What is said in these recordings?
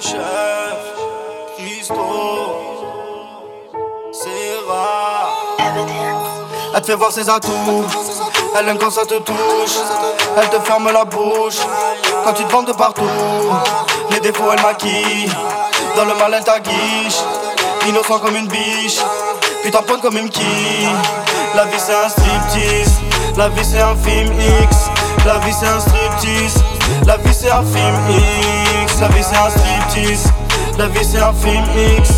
chef, Christo, rare. Elle te fait voir ses atouts, elle aime quand ça te touche, elle te ferme la bouche quand tu te vends de partout. Les défauts elle maquille, dans le mal elle t'aguiche, innocent comme une biche, puis t'en comme une quille. La vie c'est un striptease, la vie c'est un film X, la vie c'est un striptease. La vie c'est un film X, la vie c'est un striptease. La vie c'est un film X,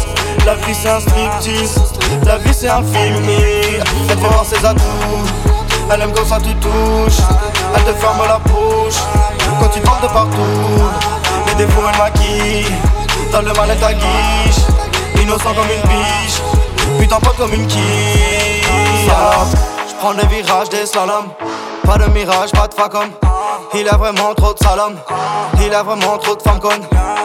la vie c'est un striptease. La vie c'est un film X. Elle fait voir ses atouts, elle aime quand ça te touche. Elle te ferme la bouche quand tu parles de partout. Les défauts elle maquille, dans le mal elle t'aguiche. Innocent comme une biche, putain pas comme une quille. Je prends des virages, des slaloms. Pas de mirage, pas de facom. Il a vraiment trop de salom. Il a vraiment trop de femmes.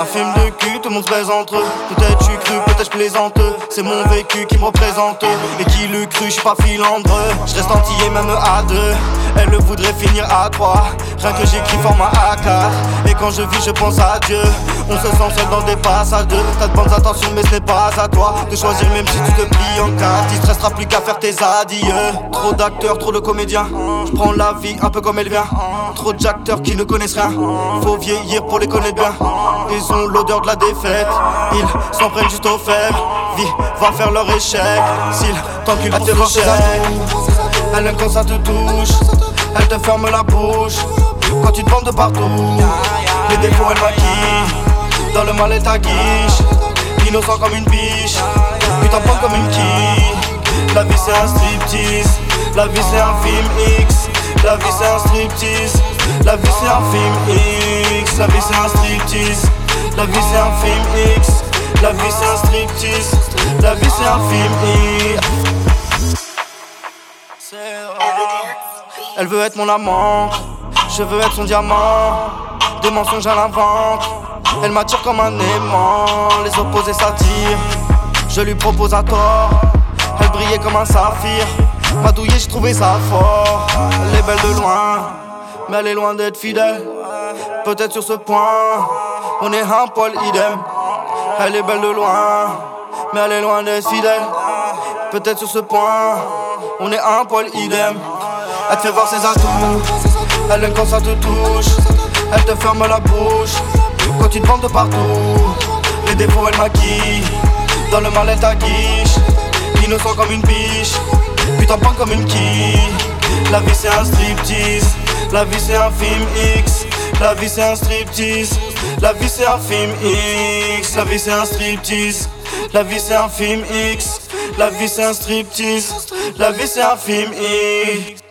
Un film de cul, tout le monde se entre eux. Peut-être tu cru, peut-être je plaisante. C'est mon vécu qui me représente. Et qui le cru, je suis pas filandreux. Je reste entier, même à deux. Elle le voudrait finir à trois. Rien que j'écris format A4. Et quand je vis, je pense à Dieu. On se sent seul dans des passages de T'as de bonnes intentions, mais ce n'est pas à toi de choisir, même si tu te plies en quatre. Il te restera plus qu'à faire tes adieux. Trop d'acteurs, trop de comédiens. Je prends la vie un peu comme elle vient. Trop de acteurs qui ne connaissent rien. Faut vieillir pour les connaître bien. Ils ont l'odeur de la défaite. Ils s'en prennent juste aux faibles. Vie va faire leur échec. S'ils t'enculent pour te Elle quand ça te touche. Elle te ferme la bouche. Quand tu te vends de partout. Les défauts, elle maquille. Dans le mal, elle t'aguiche. Innocent comme une biche. Putain, pas comme une quille. La vie, c'est un striptease. La vie, c'est un film X. La vie c'est un striptease, la vie c'est un film X, la vie c'est un striptease, la vie c'est un film X, la vie c'est un striptease, la vie c'est un film X. Elle veut être mon amant, je veux être son diamant, des mensonges à l'invente. Elle m'attire comme un aimant, les opposés s'attirent. Je lui propose à tort, elle brillait comme un saphir. M'a douillé, j'ai trouvé ça fort. Elle est belle de loin, mais elle est loin d'être fidèle. Peut-être sur ce point, on est un poil idem. Elle est belle de loin, mais elle est loin d'être fidèle. Peut-être sur ce point, on est un poil idem. Elle te fait voir ses atouts, elle aime quand ça te touche. Elle te ferme la bouche quand tu te vends de partout. Les défauts, elle maquille, dans le mal, elle t'aguiche. Innocent comme une biche. Putain, pas comme une quille. La vie c'est un striptease. La vie c'est un film X. La vie c'est un striptease. La vie c'est un film X. La vie c'est un striptease. La vie c'est un film X. La vie c'est un striptease. La vie c'est un film X.